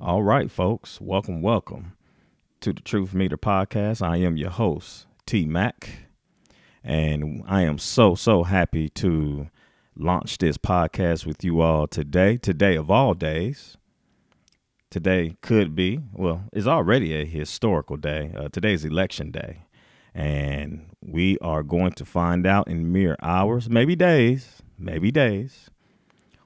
All right, folks, welcome, welcome to the Truth Meter podcast. I am your host, T Mac, and I am so, so happy to launch this podcast with you all today. Today, of all days, today could be, well, it's already a historical day. Uh, today's election day, and we are going to find out in mere hours, maybe days, maybe days,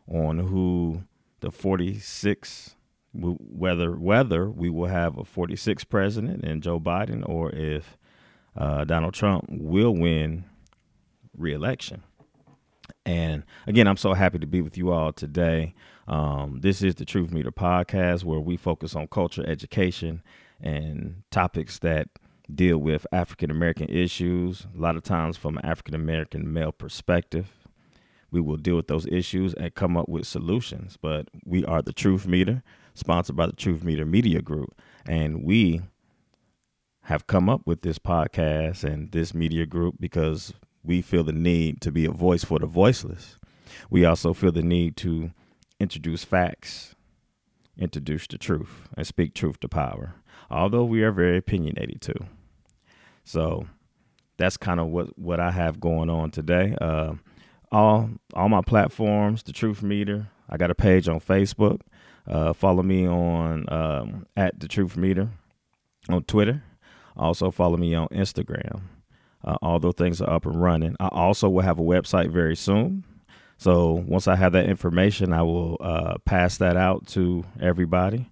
on who the 46 whether whether we will have a 46 president and Joe Biden or if uh, Donald Trump will win reelection. And again, I'm so happy to be with you all today. Um, this is the Truth Meter podcast where we focus on culture, education, and topics that deal with African American issues, a lot of times from an African American male perspective. We will deal with those issues and come up with solutions. But we are the Truth Meter, sponsored by the Truth Meter Media Group. And we have come up with this podcast and this media group because we feel the need to be a voice for the voiceless. We also feel the need to introduce facts, introduce the truth, and speak truth to power, although we are very opinionated too. So that's kind of what, what I have going on today. Uh, all all my platforms, the Truth Meter. I got a page on Facebook. Uh, follow me on um, at the Truth Meter on Twitter. Also follow me on Instagram. Uh, all those things are up and running. I also will have a website very soon. So once I have that information, I will uh, pass that out to everybody,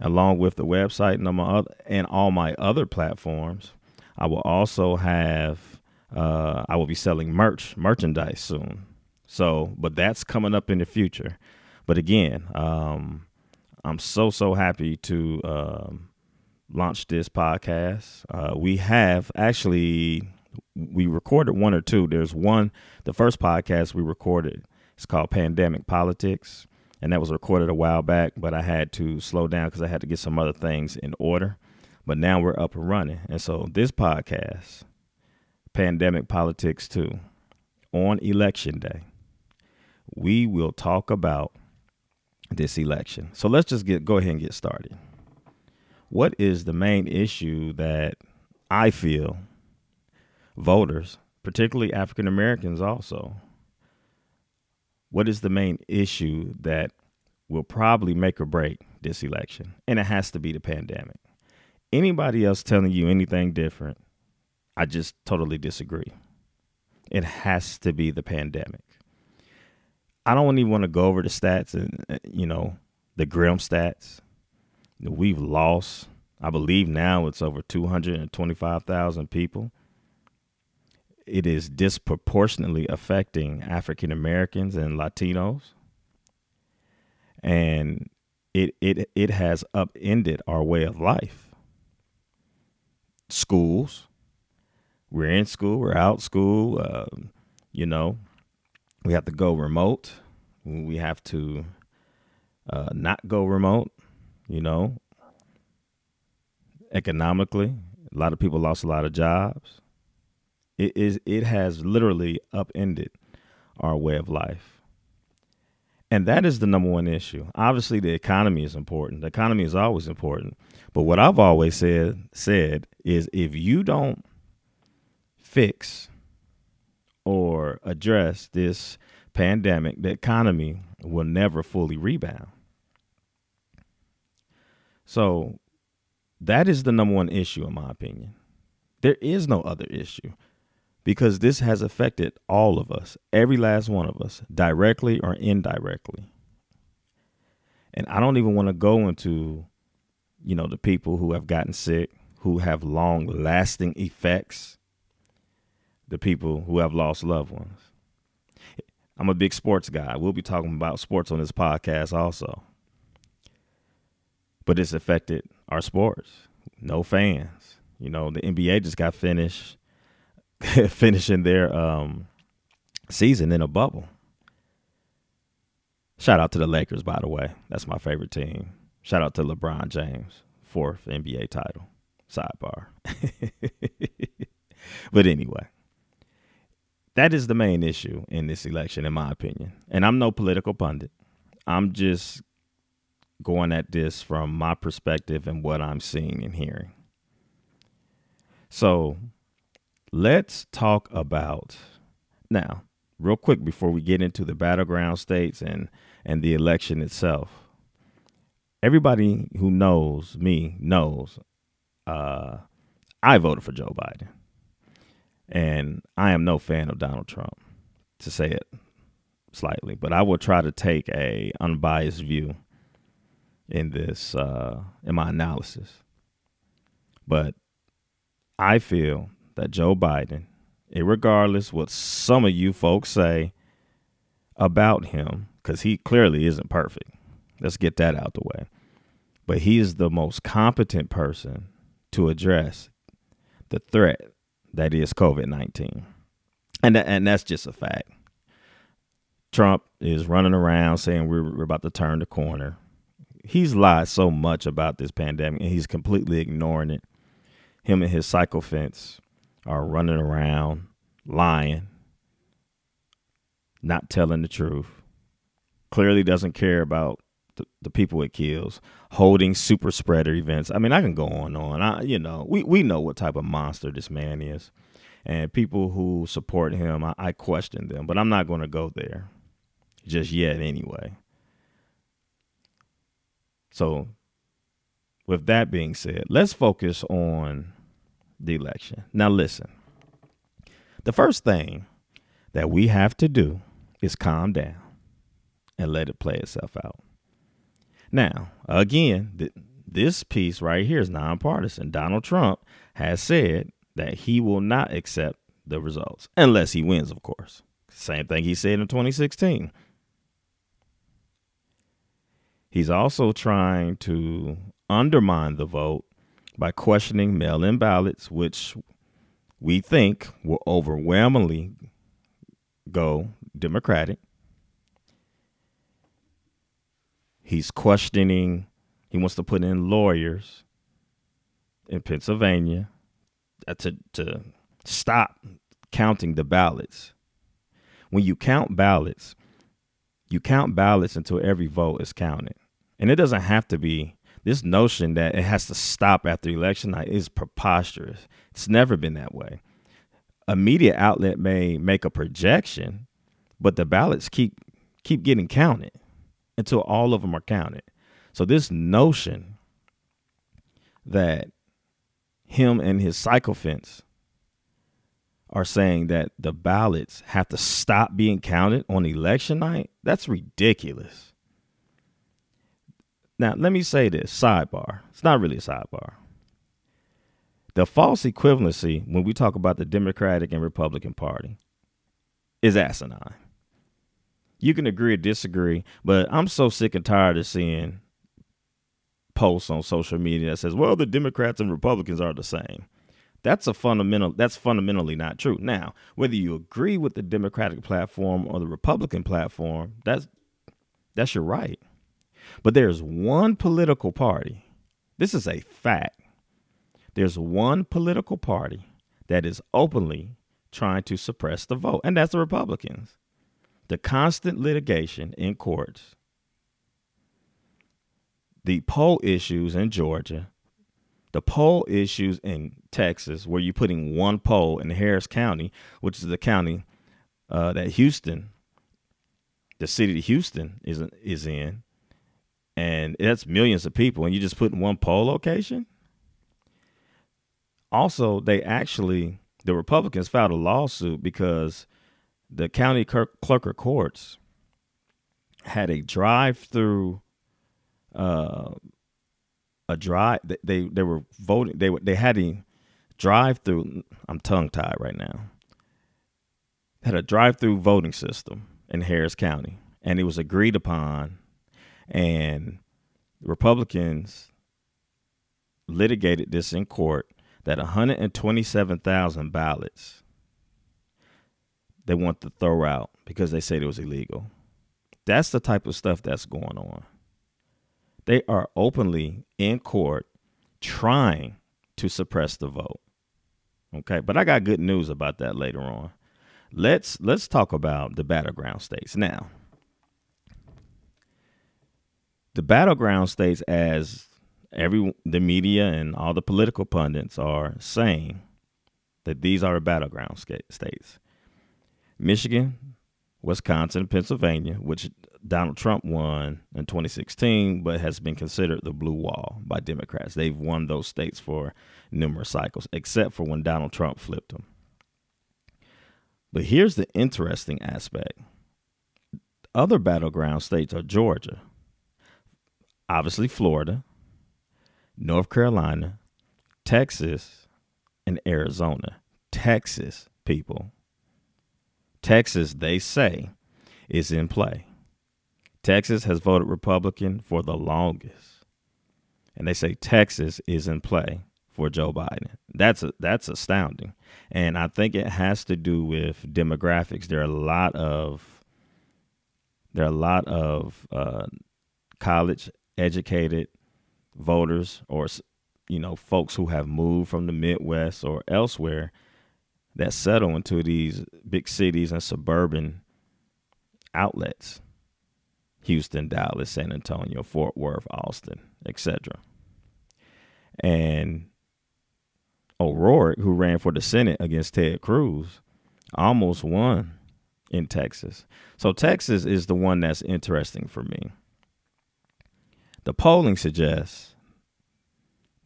along with the website and, my other, and all my other platforms. I will also have uh, I will be selling merch merchandise soon. So, but that's coming up in the future. But again, um, I'm so so happy to um, launch this podcast. Uh, we have actually we recorded one or two. There's one, the first podcast we recorded. It's called Pandemic Politics, and that was recorded a while back. But I had to slow down because I had to get some other things in order. But now we're up and running, and so this podcast, Pandemic Politics Two, on election day, we will talk about this election. So let's just get go ahead and get started. What is the main issue that I feel voters, particularly African Americans, also. What is the main issue that will probably make or break this election? And it has to be the pandemic. Anybody else telling you anything different, I just totally disagree. It has to be the pandemic. I don't even want to go over the stats and, uh, you know, the grim stats. We've lost, I believe now it's over 225,000 people it is disproportionately affecting African Americans and Latinos. And it it it has upended our way of life. Schools, we're in school, we're out school. Uh, you know, we have to go remote. We have to uh, not go remote. You know, economically, a lot of people lost a lot of jobs. It is it has literally upended our way of life. And that is the number one issue. Obviously the economy is important. The economy is always important. But what I've always said said is if you don't fix or address this pandemic, the economy will never fully rebound. So that is the number one issue, in my opinion. There is no other issue because this has affected all of us, every last one of us, directly or indirectly. And I don't even want to go into, you know, the people who have gotten sick, who have long lasting effects, the people who have lost loved ones. I'm a big sports guy. We'll be talking about sports on this podcast also. But it's affected our sports. No fans. You know, the NBA just got finished finishing their um, season in a bubble. Shout out to the Lakers, by the way. That's my favorite team. Shout out to LeBron James, fourth NBA title. Sidebar. but anyway, that is the main issue in this election, in my opinion. And I'm no political pundit. I'm just going at this from my perspective and what I'm seeing and hearing. So let's talk about now, real quick before we get into the battleground states and and the election itself. Everybody who knows me knows uh, I voted for Joe Biden. And I am no fan of Donald Trump, to say it slightly, but I will try to take a unbiased view in this uh, in my analysis. But I feel that Joe Biden, regardless what some of you folks say about him, because he clearly isn't perfect. Let's get that out the way. But he is the most competent person to address the threat that is COVID nineteen, and that, and that's just a fact. Trump is running around saying we're, we're about to turn the corner. He's lied so much about this pandemic, and he's completely ignoring it. Him and his sycophants are running around lying, not telling the truth. Clearly doesn't care about the, the people it kills, holding super spreader events. I mean, I can go on and on. I, you know, we, we know what type of monster this man is. And people who support him, I, I question them, but I'm not going to go there just yet anyway. So, with that being said, let's focus on the election. Now, listen, the first thing that we have to do is calm down and let it play itself out. Now, again, th- this piece right here is nonpartisan. Donald Trump has said that he will not accept the results unless he wins, of course. Same thing he said in 2016. He's also trying to undermine the vote by questioning mail in ballots, which we think will overwhelmingly go Democratic. He's questioning, he wants to put in lawyers in Pennsylvania uh, to, to stop counting the ballots. When you count ballots, you count ballots until every vote is counted. And it doesn't have to be this notion that it has to stop after election night is preposterous. It's never been that way. A media outlet may make a projection, but the ballots keep keep getting counted until all of them are counted. So this notion that him and his sycophants are saying that the ballots have to stop being counted on election night, that's ridiculous. Now, let me say this sidebar. It's not really a sidebar. The false equivalency when we talk about the Democratic and Republican Party is asinine. You can agree or disagree, but I'm so sick and tired of seeing posts on social media that says, "Well, the Democrats and Republicans are the same." That's a fundamental that's fundamentally not true. Now, whether you agree with the Democratic platform or the Republican platform, that's that's your right. But there's one political party, this is a fact. There's one political party that is openly trying to suppress the vote, and that's the Republicans. The constant litigation in courts, the poll issues in Georgia, the poll issues in Texas, where you're putting one poll in Harris County, which is the county uh, that Houston, the city of Houston is is in, and that's millions of people, and you just put in one poll location. Also, they actually the Republicans filed a lawsuit because the county clerk of courts had a drive-through, uh, a drive. They they were voting. They they had a drive-through. I'm tongue-tied right now. Had a drive-through voting system in Harris County, and it was agreed upon and Republicans litigated this in court that 127,000 ballots they want to throw out because they said it was illegal. That's the type of stuff that's going on. They are openly in court trying to suppress the vote. Okay, but I got good news about that later on. Let's let's talk about the battleground states now. the battleground states, as every the media and all the political pundits are saying, that these are battleground states: Michigan, Wisconsin, Pennsylvania, which Donald Trump won in 2016, but has been considered the blue wall by Democrats. They've won those states for numerous cycles, except for when Donald Trump flipped them. But here's the interesting aspect other battleground states are Georgia, obviously Florida, North Carolina, Texas, and Arizona. Texas, people. Texas, they say, is in play. Texas has voted Republican for the longest. And they say Texas is in play for Joe Biden. That's a, that's astounding. And I think it has to do with demographics. There are a lot of there are a lot of uh, college educated voters or you know folks who have moved from the Midwest or elsewhere that settle into these big cities and suburban outlets. Houston, Dallas, San Antonio, Fort Worth, Austin, etc. And O'Rourke, who ran for the Senate against Ted Cruz, almost won in Texas. So Texas is the one that's interesting for me. The polling suggests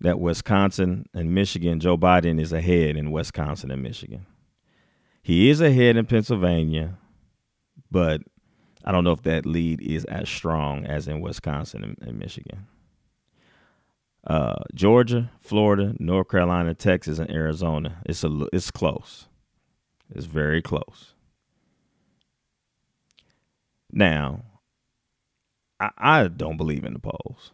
that Wisconsin and Michigan, Joe Biden is ahead in Wisconsin and Michigan. He is ahead in Pennsylvania, but I don't know if that lead is as strong as in Wisconsin and, and Michigan. Uh, Georgia, Florida, North Carolina, Texas, and Arizona. It's a it's close. It's very close. Now, I, I don't believe in the polls.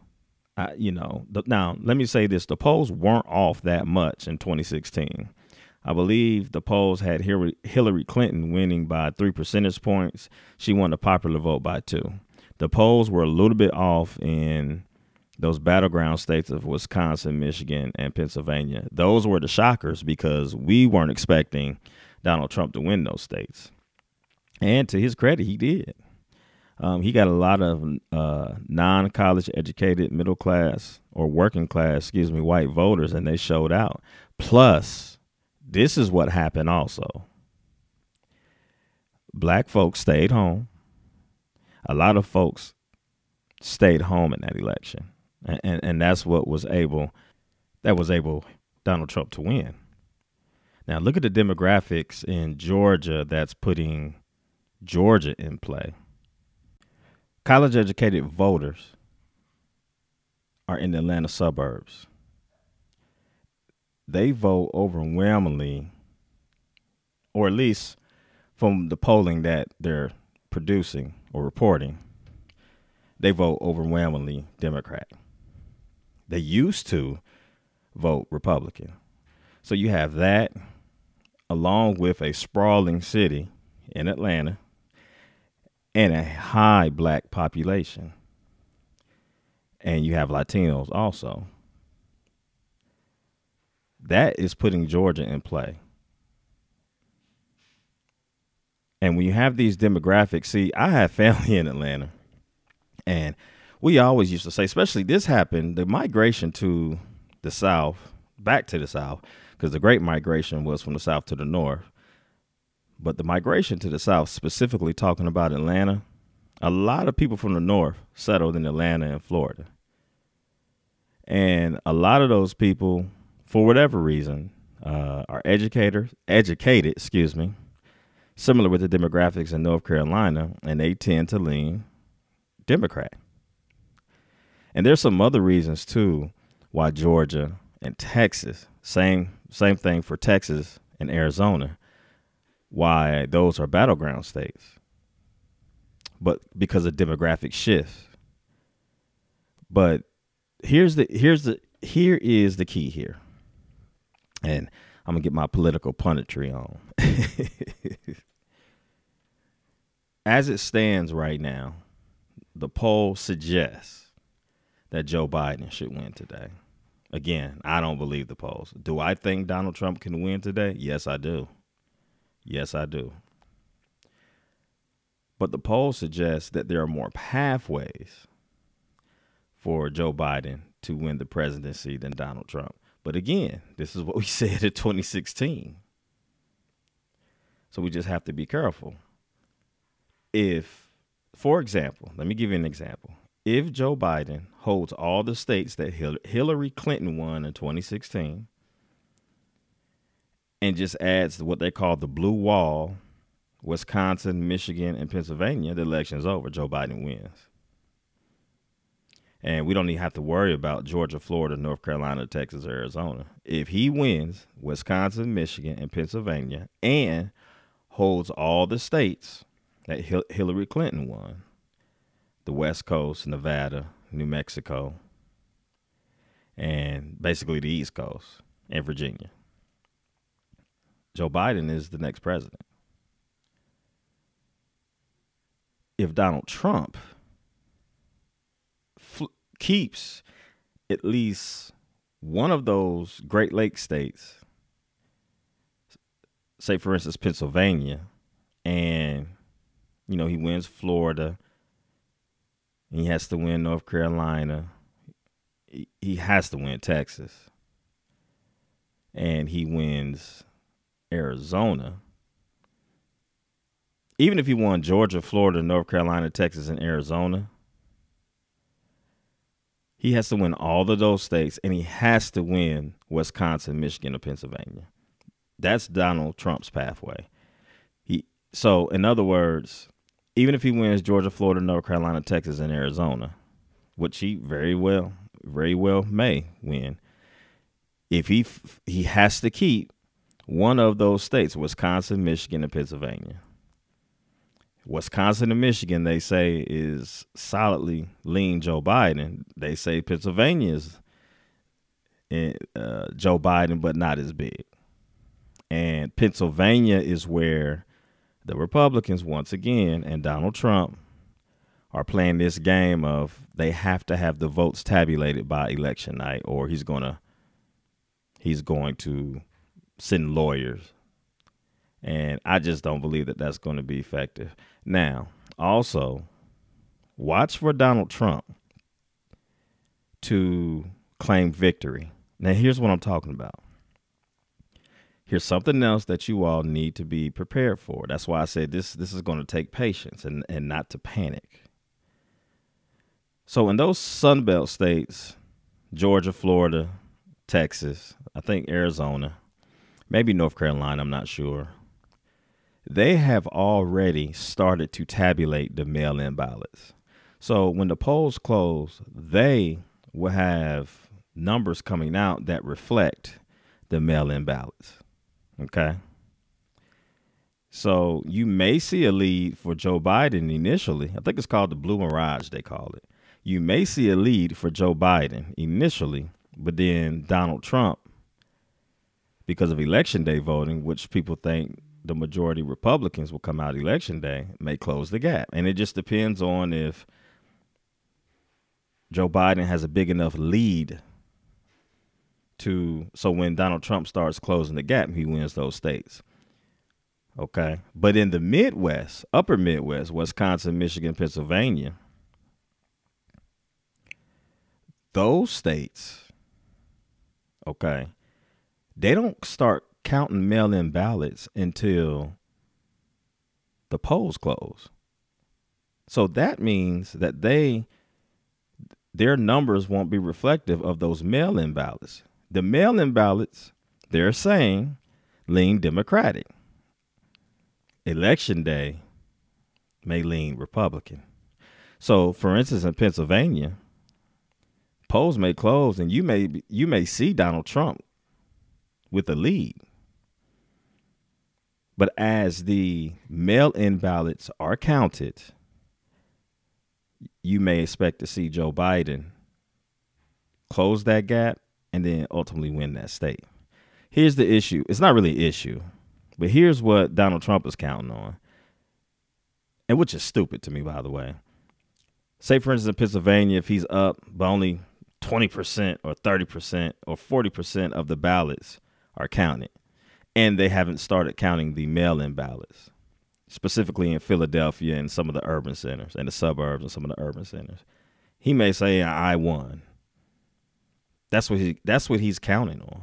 You know, the, now let me say this: the polls weren't off that much in 2016. I believe the polls had Hillary Clinton winning by three percentage points. She won the popular vote by two. The polls were a little bit off in those battleground states of Wisconsin, Michigan, and Pennsylvania. Those were the shockers because we weren't expecting Donald Trump to win those states. And to his credit, he did. Um, he got a lot of uh, non college educated, middle class, or working class, excuse me, white voters, and they showed out. Plus, this is what happened also. Black folks stayed home. A lot of folks stayed home in that election. And, and, and that's what was able that was able Donald Trump to win. Now look at the demographics in Georgia that's putting Georgia in play. College educated voters are in the Atlanta suburbs they vote overwhelmingly, or at least from the polling that they're producing or reporting, they vote overwhelmingly Democrat. They used to vote Republican. So you have that along with a sprawling city in Atlanta and a high black population. And you have Latinos also that is putting Georgia in play. And when you have these demographics, see, I have family in Atlanta, and we always used to say, especially this happened, the migration to the South, back to the South, because the great migration was from the South to the North. But the migration to the South, specifically talking about Atlanta, a lot of people from the North settled in Atlanta and Florida. And a lot of those people for whatever reason, uh, are educators, educated, excuse me, similar with the demographics in North Carolina, and they tend to lean Democrat. And there's some other reasons too why Georgia and Texas, same same thing for Texas and Arizona, why those are battleground states. But because of demographic shifts. But here's the here's the here is the key here and I'm gonna get my political punditry on. As it stands right now, the poll suggests that Joe Biden should win today. Again, I don't believe the polls. Do I think Donald Trump can win today? Yes, I do. Yes, I do. But the poll suggests that there are more pathways for Joe Biden to win the presidency than Donald Trump. But again, this is what we said in 2016. So we just have to be careful. If, for example, let me give you an example. If Joe Biden holds all the states that Hillary Clinton won in 2016 and just adds what they call the blue wall, Wisconsin, Michigan, and Pennsylvania, the election's over. Joe Biden wins. And we don't even have to worry about Georgia, Florida, North Carolina, Texas, Arizona. If he wins Wisconsin, Michigan, and Pennsylvania and holds all the states that Hillary Clinton won the West Coast, Nevada, New Mexico, and basically the East Coast and Virginia. Joe Biden is the next president. If Donald Trump fl- keeps at least one of those Great Lakes states, say for instance Pennsylvania, and you know he wins Florida, he has to win North Carolina, he has to win Texas, and he wins Arizona. Even if he won Georgia, Florida, North Carolina, Texas, and Arizona, he has to win all of those states and he has to win Wisconsin, Michigan, or Pennsylvania. That's Donald Trump's pathway. He so in other words, even if he wins Georgia, Florida, North Carolina, Texas, and Arizona, which he very well, very well may win, if he he has to keep one of those states, Wisconsin, Michigan, and Pennsylvania. Wisconsin and Michigan, they say, is solidly lean Joe Biden. They say Pennsylvania is eh, uh, Joe Biden, but not as big. And Pennsylvania is where the Republicans, once again, and Donald Trump are playing this game of they have to have the votes tabulated by election night, or he's gonna he's going to send lawyers. And I just don't believe that that's going to be effective. Now, also, watch for Donald Trump to claim victory. Now, here's what I'm talking about. Here's something else that you all need to be prepared for. That's why I said this this is going to take patience and, and not to panic. So in those Sunbelt states, Georgia, Florida, Texas, I think Arizona, maybe North Carolina, I'm not sure. They have already started to tabulate the mail in ballots. So when the polls close, they will have numbers coming out that reflect the mail in ballots. Okay. So you may see a lead for Joe Biden initially. I think it's called the Blue Mirage, they call it. You may see a lead for Joe Biden initially, but then Donald Trump because of election day voting, which people think the majority Republicans will come out election day, may close the gap. And it just depends on if Joe Biden has a big enough lead to so when Donald Trump starts closing the gap, he wins those states. Okay. But in the Midwest, upper Midwest, Wisconsin, Michigan, Pennsylvania, those states, okay, they don't start counting mail in ballots until the polls close. So that means that they their numbers won't be reflective of those mail in ballots. The mail in ballots, they're saying, lean Democratic. Election day may lean Republican. So, for instance, in Pennsylvania, polls may close and you may you may see Donald Trump with a lead. But as the mail in ballots are counted, you may expect to see Joe Biden close that gap and then ultimately win that state. Here's the issue it's not really an issue, but here's what Donald Trump is counting on, and which is stupid to me, by the way. Say, for instance, in Pennsylvania, if he's up by only 20% or 30% or 40% of the ballots are counted. And they haven't started counting the mail in ballots, specifically in Philadelphia and some of the urban centers and the suburbs and some of the urban centers. he may say I won. That's what he that's what he's counting on.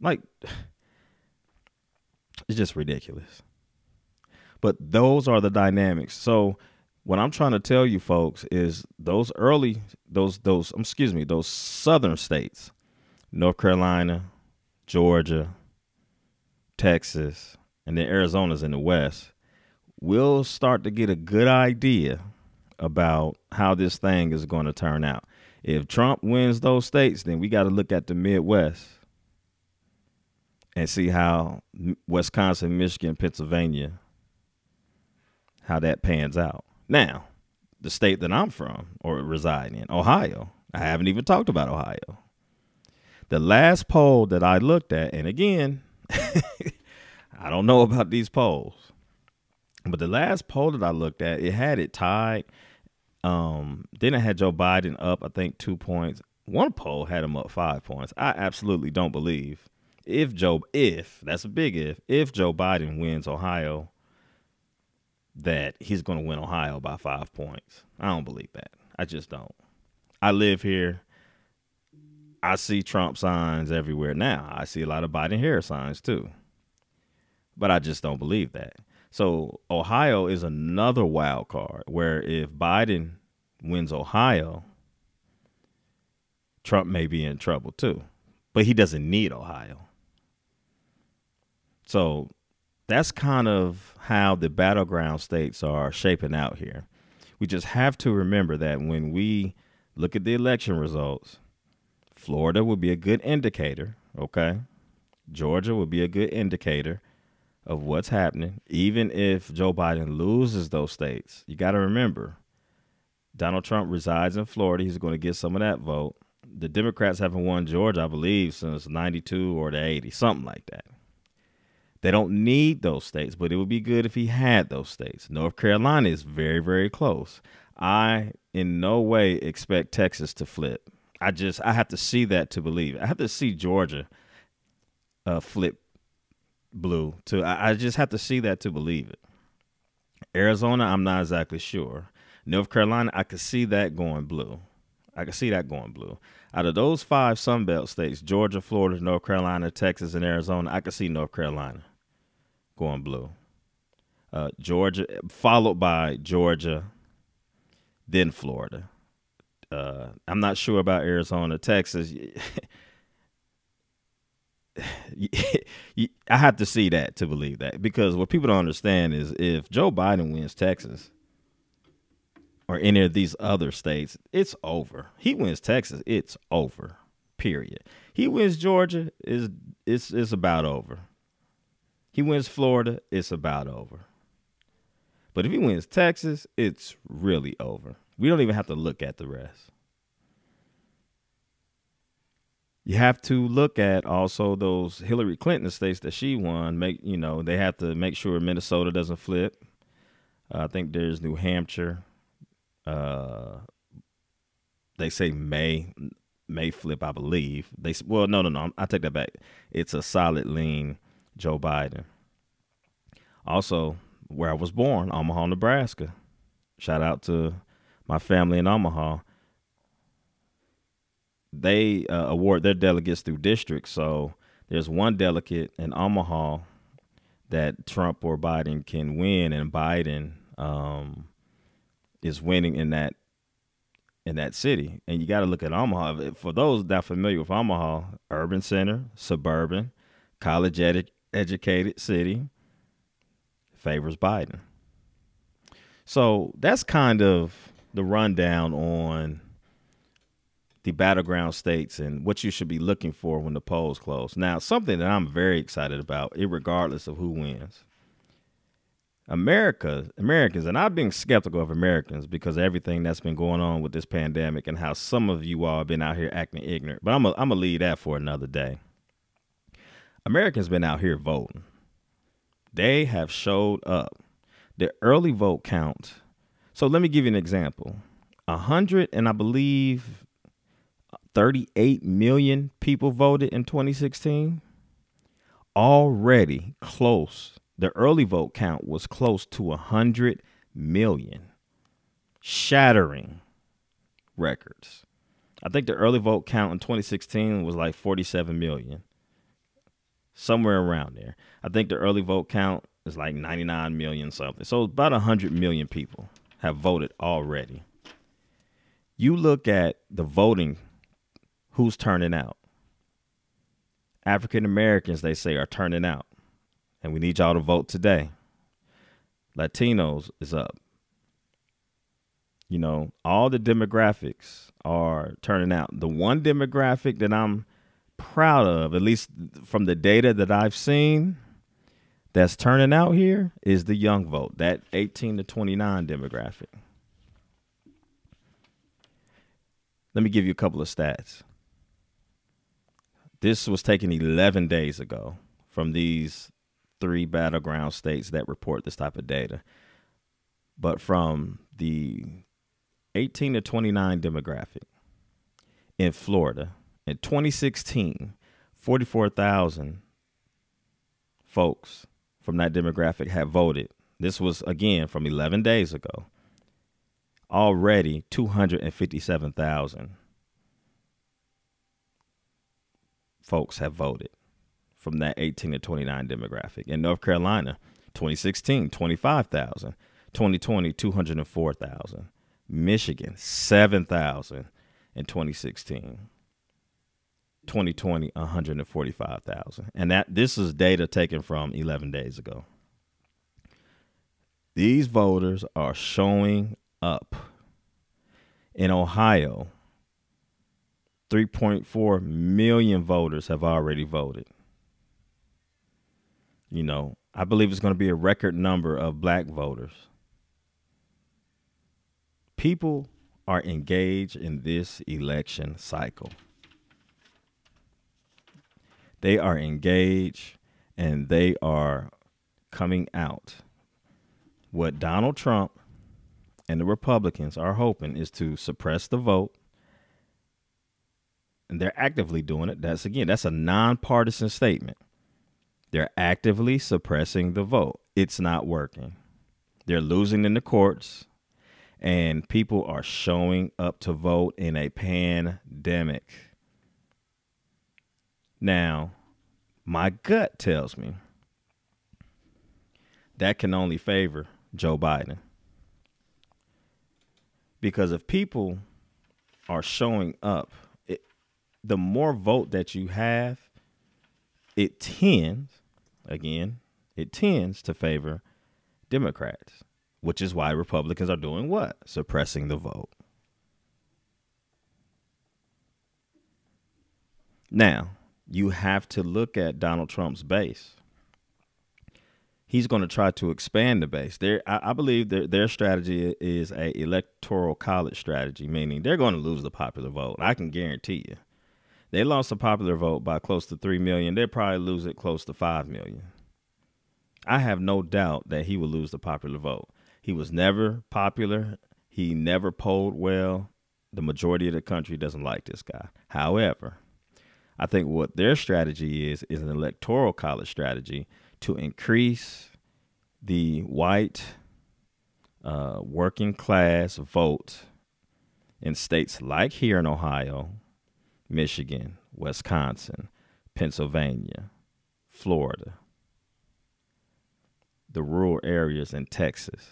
Like it's just ridiculous. But those are the dynamics. So what I'm trying to tell you folks is those early those those um, excuse me, those southern states, North Carolina, Georgia, Texas, and then Arizona's in the west, we'll start to get a good idea about how this thing is going to turn out. If Trump wins those states, then we got to look at the Midwest and see how Wisconsin, Michigan, Pennsylvania, how that pans out. Now, the state that I'm from or reside in, Ohio, I haven't even talked about Ohio. The last poll that I looked at, and again, I don't know about these polls, but the last poll that I looked at, it had it tied. Um, then it had Joe Biden up, I think, two points. One poll had him up five points. I absolutely don't believe if Joe, if that's a big if, if Joe Biden wins Ohio, that he's going to win Ohio by five points. I don't believe that. I just don't. I live here. I see Trump signs everywhere now. I see a lot of Biden Harris signs too. But I just don't believe that. So Ohio is another wild card where if Biden wins Ohio, Trump may be in trouble too. But he doesn't need Ohio. So that's kind of how the battleground states are shaping out here. We just have to remember that when we look at the election results, Florida would be a good indicator, okay? Georgia would be a good indicator of what's happening. Even if Joe Biden loses those states, you got to remember Donald Trump resides in Florida. He's going to get some of that vote. The Democrats haven't won Georgia, I believe, since 92 or the 80, something like that. They don't need those states, but it would be good if he had those states. North Carolina is very, very close. I in no way expect Texas to flip. I just I have to see that to believe. It. I have to see Georgia uh, flip blue to I, I just have to see that to believe it. Arizona, I'm not exactly sure. North Carolina, I could see that going blue. I could see that going blue. Out of those five Sunbelt states, Georgia, Florida, North Carolina, Texas, and Arizona, I could see North Carolina going blue. Uh, Georgia, followed by Georgia, then Florida. Uh, I'm not sure about Arizona, Texas. I have to see that to believe that because what people don't understand is if Joe Biden wins Texas or any of these other states, it's over. He wins Texas, it's over. Period. He wins Georgia, is it's it's about over. He wins Florida, it's about over. But if he wins Texas, it's really over. We don't even have to look at the rest. You have to look at also those Hillary Clinton states that she won. Make you know they have to make sure Minnesota doesn't flip. Uh, I think there's New Hampshire. Uh, they say May may flip, I believe. They well, no, no, no. I take that back. It's a solid lean Joe Biden. Also, where I was born, Omaha, Nebraska. Shout out to my family in Omaha. They uh, award their delegates through districts. So there's one delegate in Omaha that Trump or Biden can win, and Biden um, is winning in that in that city. And you got to look at Omaha. For those that are familiar with Omaha, urban center, suburban, college ed- educated city favors Biden. So that's kind of the rundown on the battleground states and what you should be looking for when the polls close. Now, something that I'm very excited about, regardless of who wins. America, Americans, and I've been skeptical of Americans because of everything that's been going on with this pandemic and how some of you all have been out here acting ignorant. But I'm going to leave that for another day. Americans been out here voting. They have showed up. The early vote count. So let me give you an example. A hundred and I believe 38 million people voted in 2016. Already close. The early vote count was close to a hundred million. Shattering records. I think the early vote count in 2016 was like 47 million, somewhere around there. I think the early vote count is like 99 million something. So about 100 million people have voted already. You look at the voting, who's turning out? African Americans, they say, are turning out. And we need y'all to vote today. Latinos is up. You know, all the demographics are turning out. The one demographic that I'm proud of, at least from the data that I've seen, that's turning out here is the young vote, that 18 to 29 demographic. Let me give you a couple of stats. This was taken 11 days ago from these three battleground states that report this type of data. But from the 18 to 29 demographic in Florida in 2016, 44,000 folks from that demographic have voted. This was again from 11 days ago. Already 257,000 folks have voted from that 18 to 29 demographic. In North Carolina, 2016, 25,000. 2020, 204,000. Michigan, 7,000 in 2016. 2020, 145,000. And that this is data taken from 11 days ago. These voters are showing up. In Ohio, 3.4 million voters have already voted. You know, I believe it's going to be a record number of black voters people are engaged in this election cycle. They are engaged and they are coming out. What Donald Trump and the Republicans are hoping is to suppress the vote. And they're actively doing it. That's again, that's a nonpartisan statement. They're actively suppressing the vote. It's not working. They're losing in the courts and people are showing up to vote in a pandemic. Now, my gut tells me that can only favor Joe Biden. Because if people are showing up, it, the more vote that you have, it tends, again, it tends to favor Democrats which is why Republicans are doing what? Suppressing the vote. Now, you have to look at Donald Trump's base. He's going to try to expand the base. There, I, I believe their their strategy is a electoral college strategy, meaning they're going to lose the popular vote. I can guarantee you. They lost the popular vote by close to three million. They'll probably lose it close to five million. I have no doubt that he will lose the popular vote. He was never popular. He never polled well. The majority of the country doesn't like this guy. However, I think what their strategy is is an electoral college strategy to increase the white uh, working class vote in states like here in Ohio, Michigan, Wisconsin, Pennsylvania, Florida, the rural areas in Texas.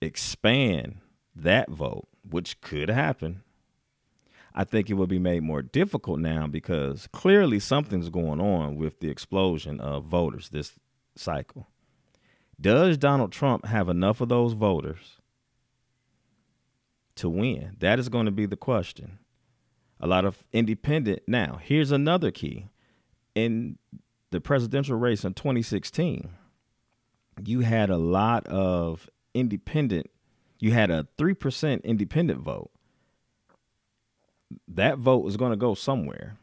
Expand that vote, which could happen, I think it will be made more difficult now because clearly something's going on with the explosion of voters this cycle. Does Donald Trump have enough of those voters to win? That is going to be the question. A lot of independent. Now, here's another key. In the presidential race in 2016, you had a lot of independent, you had a 3% independent vote. That vote is going to go somewhere.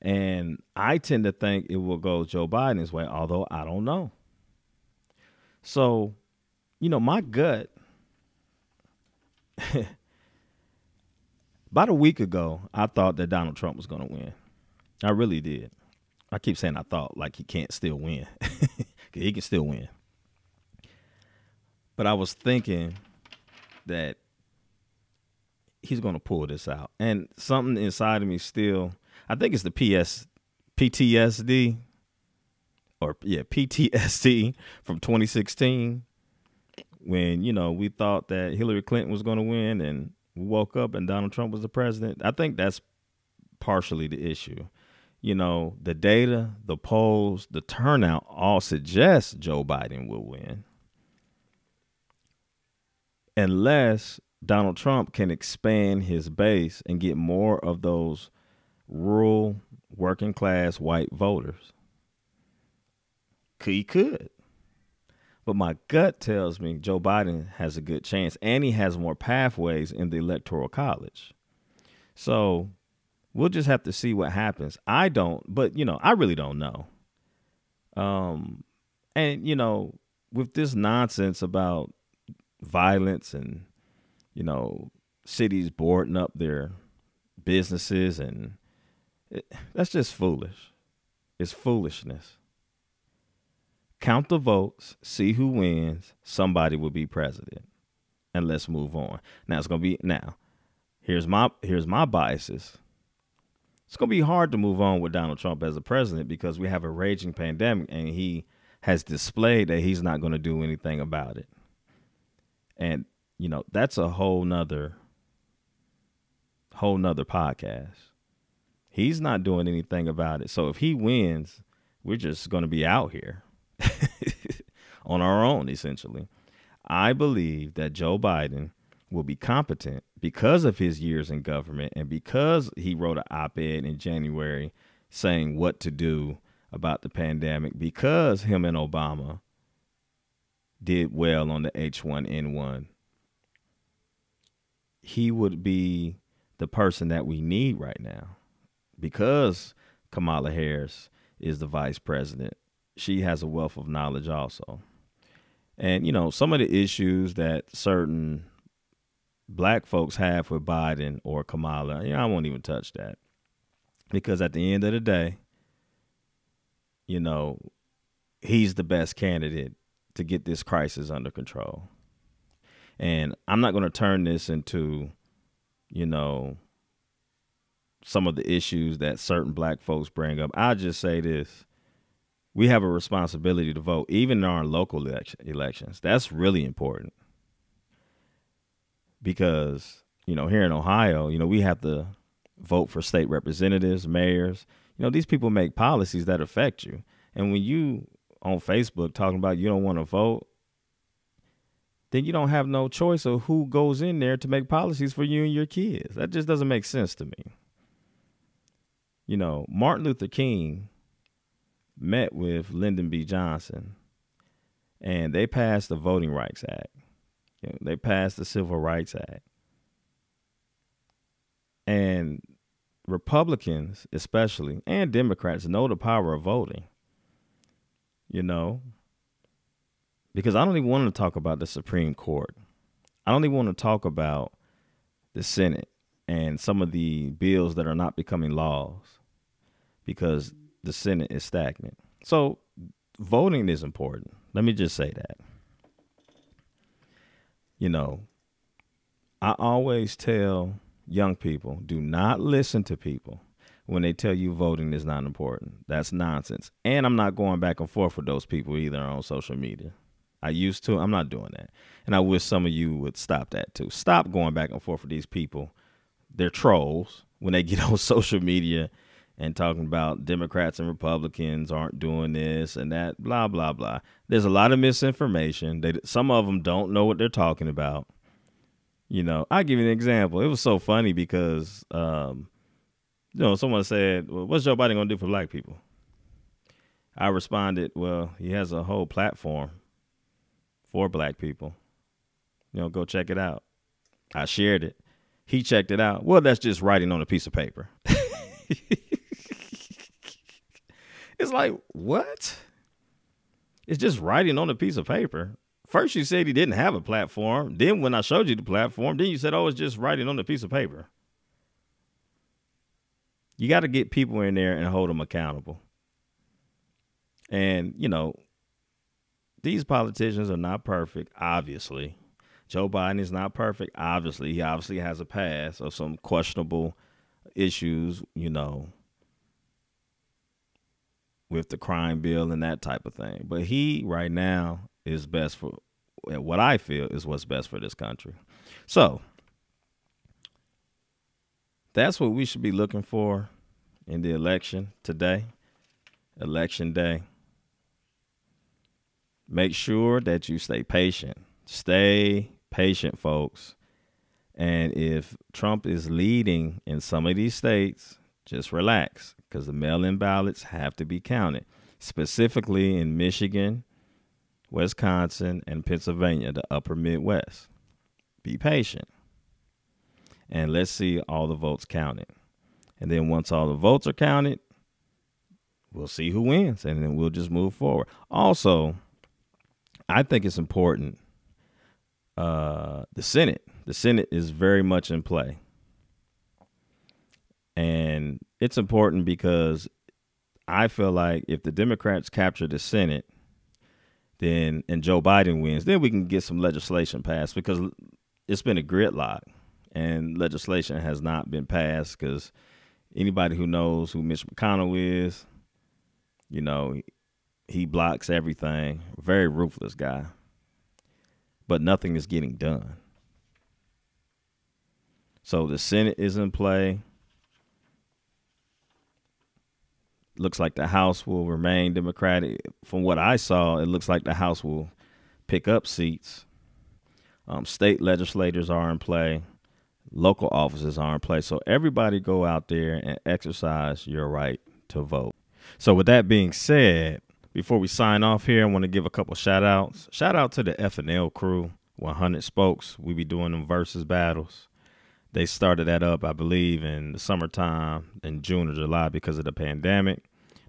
And I tend to think it will go Joe Biden's way, although I don't know. So, you know, my gut, about a week ago, I thought that Donald Trump was going to win. I really did. I keep saying I thought like he can't still win. he can still win. But I was thinking that he's going to pull this out. And something inside of me still, I think it's the PS PTSD or yeah, PTSD from 2016 when, you know, we thought that Hillary Clinton was going to win and we woke up and Donald Trump was the president. I think that's partially the issue. You know, the data, the polls, the turnout all suggest Joe Biden will win. Unless Donald Trump can expand his base and get more of those rural, working class white voters. He could. But my gut tells me Joe Biden has a good chance and he has more pathways in the electoral college. So we'll just have to see what happens. I don't, but you know, I really don't know. Um and you know, with this nonsense about violence and you know, cities boarding up their businesses and it, that's just foolish. It's foolishness. Count the votes, see who wins, somebody will be president. And let's move on. Now it's going to be now. Here's my here's my biases. It's going to be hard to move on with Donald Trump as a president because we have a raging pandemic and he has displayed that he's not going to do anything about it. And you know, that's a whole nother whole nother podcast. He's not doing anything about it. So if he wins, we're just going to be out here on our own, essentially. I believe that Joe Biden will be competent because of his years in government and because he wrote an op ed in January saying what to do about the pandemic, because him and Obama did well on the H1N1 he would be the person that we need right now because Kamala Harris is the vice president. She has a wealth of knowledge also. And, you know, some of the issues that certain black folks have with Biden or Kamala, you know, I won't even touch that. Because at the end of the day, you know, he's the best candidate to get this crisis under control. And I'm not going to turn this into, you know, some of the issues that certain black folks bring up. I'll just say this. We have a responsibility to vote, even in our local election, elections. That's really important. Because, you know, here in Ohio, you know, we have to vote for state representatives, mayors. You know, these people make policies that affect you. And when you on Facebook talking about you don't want to vote, then you don't have no choice of who goes in there to make policies for you and your kids. That just doesn't make sense to me. You know, Martin Luther King met with Lyndon B. Johnson and they passed the Voting Rights Act. You know, they passed the Civil Rights Act. And Republicans, especially, and Democrats know the power of voting. You know, because I don't even want to talk about the Supreme Court. I don't even want to talk about the Senate and some of the bills that are not becoming laws because the Senate is stagnant. So voting is important. Let me just say that. You know, I always tell young people do not listen to people when they tell you voting is not important. That's nonsense. And I'm not going back and forth with those people either on social media. I used to. I'm not doing that. And I wish some of you would stop that too. Stop going back and forth with these people. They're trolls when they get on social media and talking about Democrats and Republicans aren't doing this and that, blah blah blah. There's a lot of misinformation. They some of them don't know what they're talking about. You know, I give you an example. It was so funny because, um, you know, someone said, well, "What's Joe Biden gonna do for black people?" I responded, "Well, he has a whole platform for black people. You know, go check it out. I shared it. He checked it out. Well, that's just writing on a piece of paper. it's like, what? It's just writing on a piece of paper. First, you said he didn't have a platform. Then, when I showed you the platform, then you said, oh, it's just writing on a piece of paper. You got to get people in there and hold them accountable. And, you know, these politicians are not perfect, obviously. Joe Biden is not perfect. Obviously, he obviously has a past of some questionable issues, you know, with the crime bill and that type of thing. But he right now is best for what I feel is what's best for this country. So that's what we should be looking for in the election today, election day. Make sure that you stay patient. Stay patient, folks. And if Trump is leading in some of these states, just relax because the mail in ballots have to be counted, specifically in Michigan, Wisconsin, and Pennsylvania, the upper Midwest. Be patient. And let's see all the votes counted. And then once all the votes are counted, we'll see who wins and then we'll just move forward. Also, I think it's important uh, the Senate. The Senate is very much in play. And it's important because I feel like if the Democrats capture the Senate, then and Joe Biden wins, then we can get some legislation passed because it's been a gridlock and legislation has not been passed because anybody who knows who Mitch McConnell is, you know, he blocks everything. Very ruthless guy. But nothing is getting done. So the Senate is in play. Looks like the House will remain Democratic. From what I saw, it looks like the House will pick up seats. Um, state legislators are in play. Local offices are in play. So everybody go out there and exercise your right to vote. So with that being said, before we sign off here, I want to give a couple shout outs. Shout out to the FNL crew, 100 spokes. We be doing them versus battles. They started that up, I believe, in the summertime in June or July because of the pandemic.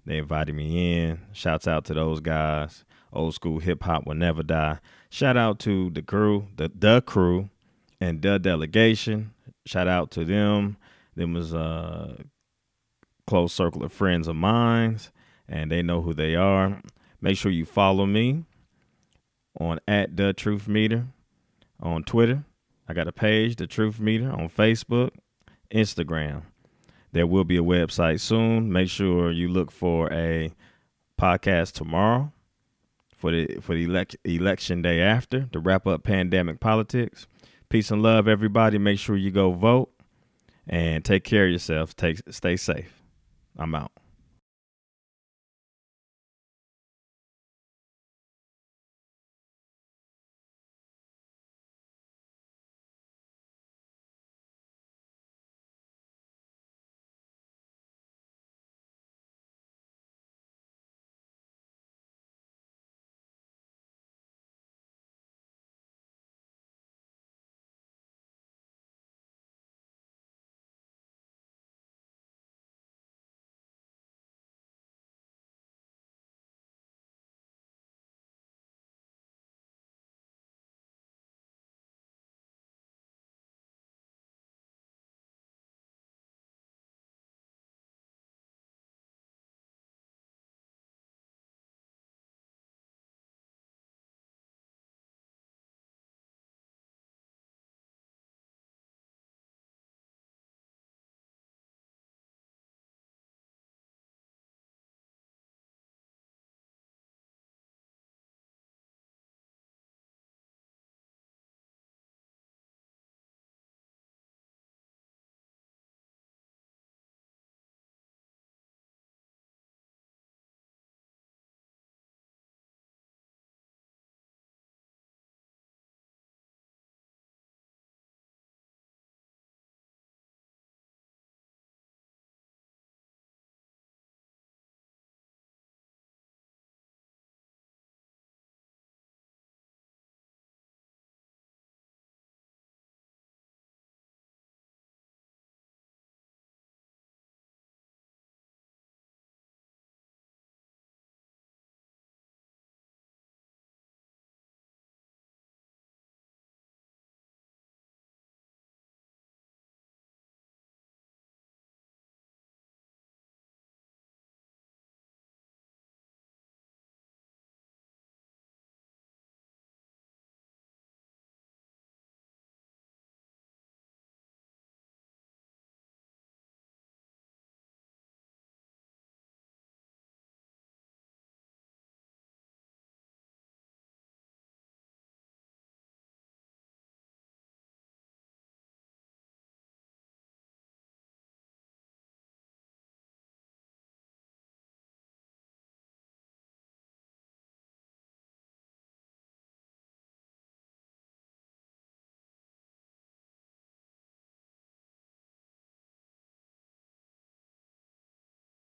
They invited me in. Shouts out to those guys. Old school hip hop will never die. Shout out to the crew, the the crew, and the delegation. Shout out to them. Them was a close circle of friends of mine, and they know who they are. Make sure you follow me on at the Truth Meter on Twitter. I got a page, The Truth Meter, on Facebook, Instagram. There will be a website soon. Make sure you look for a podcast tomorrow for the for the elect, election day after to wrap up pandemic politics. Peace and love, everybody. Make sure you go vote and take care of yourself. Take stay safe. I'm out.